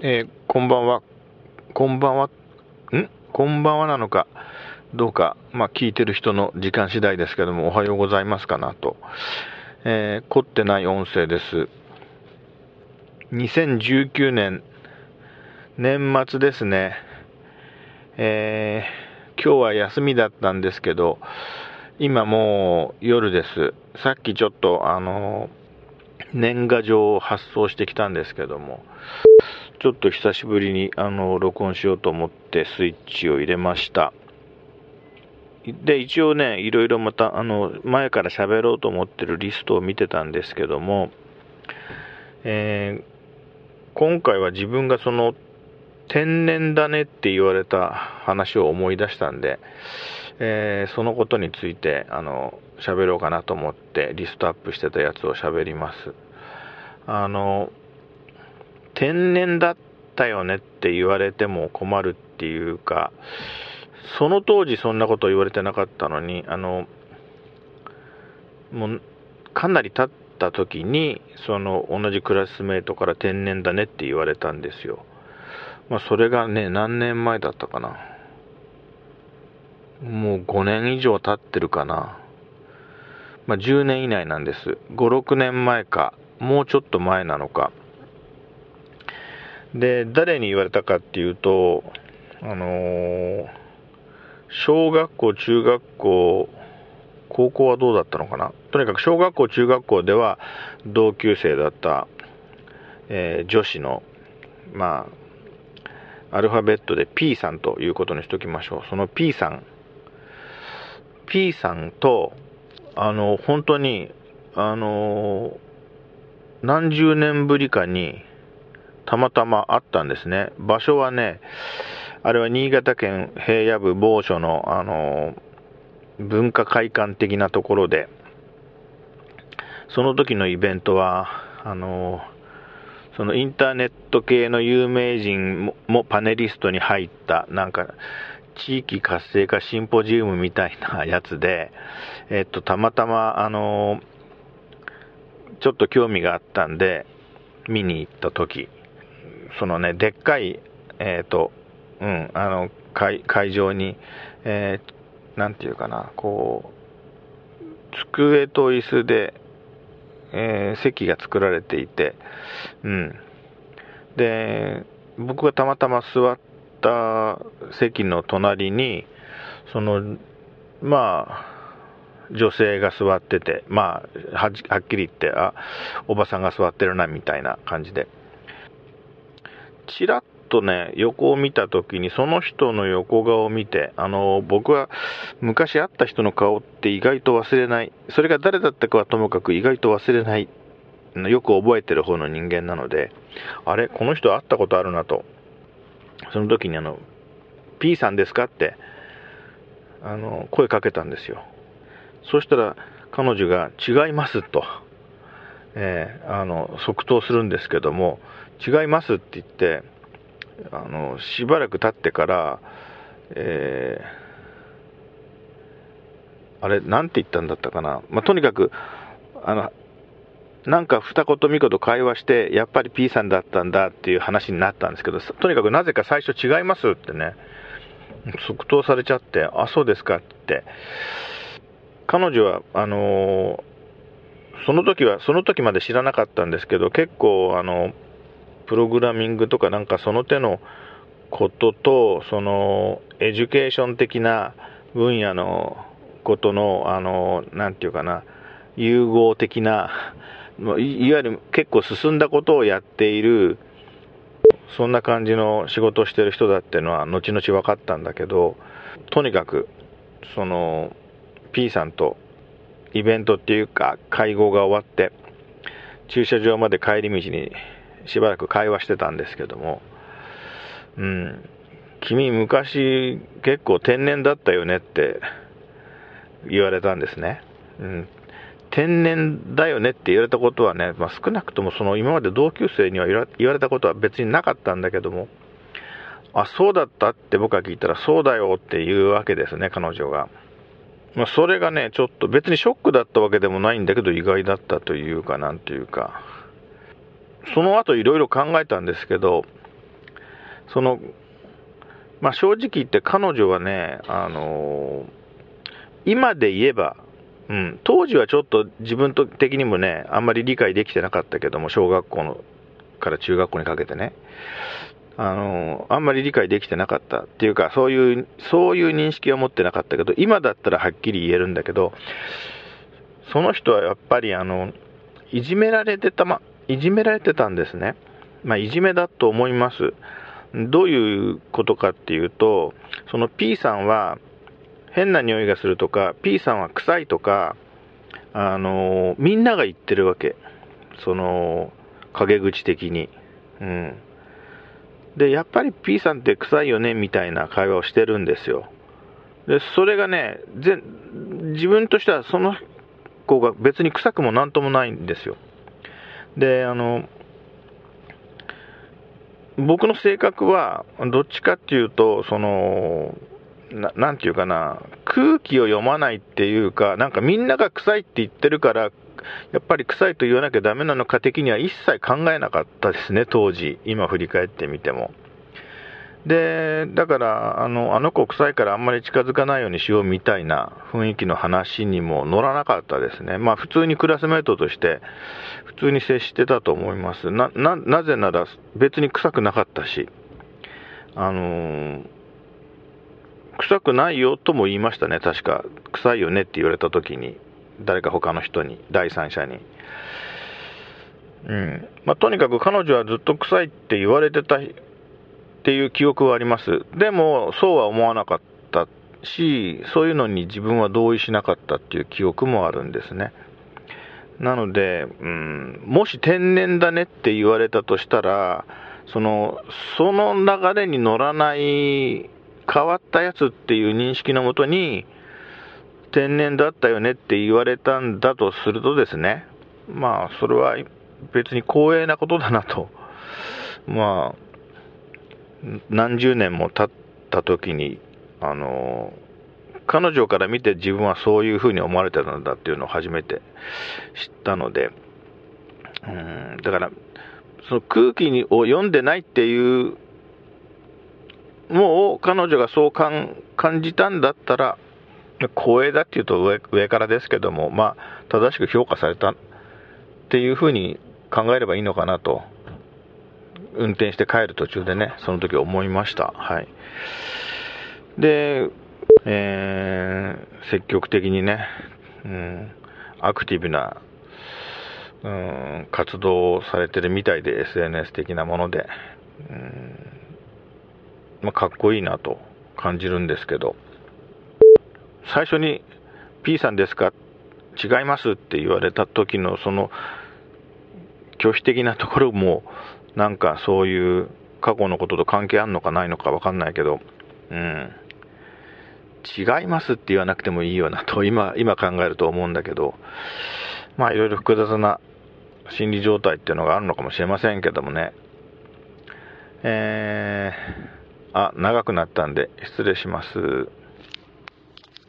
えーこんばんは。こんばんは。ん？こんばんはなのか、どうか、まあ、聞いてる人の時間次第ですけども、おはようございますかなと。えー凝ってない音声です。2019年、年末ですね。えー今日は休みだったんですけど、今もう夜です。さっきちょっと、あの、年賀状を発送してきたんですけども、ちょっと久しぶりにあの録音しようと思ってスイッチを入れました。で、一応ね、いろいろまたあの前から喋ろうと思ってるリストを見てたんですけども、えー今回は自分がその天然だねって言われた話を思い出したんで、えーそのことについてあの喋ろうかなと思ってリストアップしてたやつを喋ります。あの天然だったよねって言われても困るっていうか、その当時そんなこと言われてなかったのに、あの、もうかなり経った時に、その同じクラスメートから天然だねって言われたんですよ。まあそれがね、何年前だったかな。もう5年以上経ってるかな。まあ10年以内なんです。5、6年前か、もうちょっと前なのか。で、誰に言われたかっていうと、あのー小学校、中学校、高校はどうだったのかな？とにかく小学校、中学校では同級生だった、えー女子の、まあ、アルファベットで P さんということにしておきましょう。その P さん、P さんと、あの、本当に、あの、何十年ぶりかに、たまたま会ったんですね。場所はね、あれは新潟県平野部某所の、あの、文化会館的なところで、その時のイベントは、あの、そのインターネット系の有名人もパネリストに入った、なんか、地域活性化シンポジウムみたいなやつで、えっと、たまたま、あの、ちょっと興味があったんで、見に行った時、そのね、でっかい、えっ、と、うん、あの、会会場に、えーなんていうかな、こう、机と椅子で、えー席が作られていて、うん。で、僕がたまたま座った席の隣に、その、まあ、女性が座ってて、まあ、ははっきり言って、あ、おばさんが座ってるな、みたいな感じで。ちらっとね、横を見たときに、その人の横顔を見て、あの、僕は昔会った人の顔って意外と忘れない。それが誰だったかはともかく意外と忘れない。よく覚えてる方の人間なので、あれ、この人会ったことあるなと。その時にあの、P さんですかって、あの、声かけたんですよ。そしたら、彼女が違いますと、えーあの、即答するんですけども、違いますって言って、あの、しばらく経ってから、えーあれ、なんて言ったんだったかな。まあ、とにかく、あの、なんか二言三言会話して、やっぱり P さんだったんだっていう話になったんですけど、とにかくなぜか最初違いますってね、即答されちゃって、あ、そうですかって。彼女は、あのその時は、その時まで知らなかったんですけど、結構、あの、プログラミングとかなんかその手のことと、その、 education 的な分野のことの、あの、なていうかな、融合的な、いいわゆる結構進んだことをやっている、そんな感じの仕事をしてる人だっていうのは後々分かったんだけど、とにかく、その、P さんとイベントっていうか会合が終わって、駐車場まで帰り道にしばらく会話してたんですけども、うん、君昔結構天然だったよねって言われたんですね。うん天然だよねって言われたことはね、まあ、少なくともその今まで同級生には言われたことは別になかったんだけども、あ、そうだったって僕が聞いたら、そうだよって言うわけですね、彼女が。まあ、それがね、ちょっと別にショックだったわけでもないんだけど、意外だったというか、なんというか、その後いろいろ考えたんですけど、その、まあ、正直言って彼女はね、あの今で言えば、うん、当時はちょっと自分的にもね、あんまり理解できてなかったけども、小学校のから中学校にかけてね、あのあんまり理解できてなかったっていうか、そういう、そういう認識は持ってなかったけど、今だったらはっきり言えるんだけど、その人はやっぱり、あの、いじめられてたま、いじめられてたんですね。まあ、いじめだと思います。どういうことかっていうと、その P さんは変な匂いがするとか、P さんは臭いとか、あのみんなが言ってるわけ。その、陰口的に。うん。で、やっぱり P さんって臭いよね、みたいな会話をしてるんですよ。で、それがね、自分としてはその子が別に臭くもなんともないんですよ。で、あの、僕の性格は、どっちかっていうと、その、ななんていうかな、空気を読まないっていうか、なんかみんなが臭いって言ってるから、やっぱり臭いと言わなきゃダメなのか的には一切考えなかったですね、当時。今振り返ってみても。で、だから、あの、あの子臭いからあんまり近づかないようにしようみたいな雰囲気の話にも乗らなかったですね。まあ普通にクラスメートとして普通に接してたと思います。な、な、なぜなら別に臭くなかったし、あのー、臭くないよとも言いましたね、確か。臭いよねって言われた時に、誰か他の人に、第三者に。うん。まあ、とにかく彼女はずっと臭いって言われてたっていう記憶はあります。でも、そうは思わなかったし、そういうのに自分は同意しなかったっていう記憶もあるんですね。なので、うん、もし天然だねって言われたとしたら、その、その流れに乗らない変わったやつっていう認識のもとに、天然だったよねって言われたんだとするとですね、まあ、それは別に光栄なことだなと。まあ、何十年も経った時に、あの、彼女から見て自分はそういうふうに思われてたんだっていうのを初めて知ったので、うん、だから、その空気を読んでないっていう、もう彼女がそう感じたんだったら、光栄だっていうと上上からですけども、まあ、正しく評価されたっていうふうに考えればいいのかなと運転して帰る途中でね、その時思いました。はい。で、えー、積極的にね、うん、アクティブな、うん、活動をされてるみたいで、SNS 的なもので、うんまあ、かっこいいなと感じるんですけど、最初に P さんですか？違いますって言われた時のその拒否的なところもなんかそういう過去のことと関係あんのかないのかわかんないけど、うん。違いますって言わなくてもいいよなと今、今考えると思うんだけど、まあいろいろ複雑な心理状態っていうのがあるのかもしれませんけどもね。えー、あ、長くなったんで失礼します。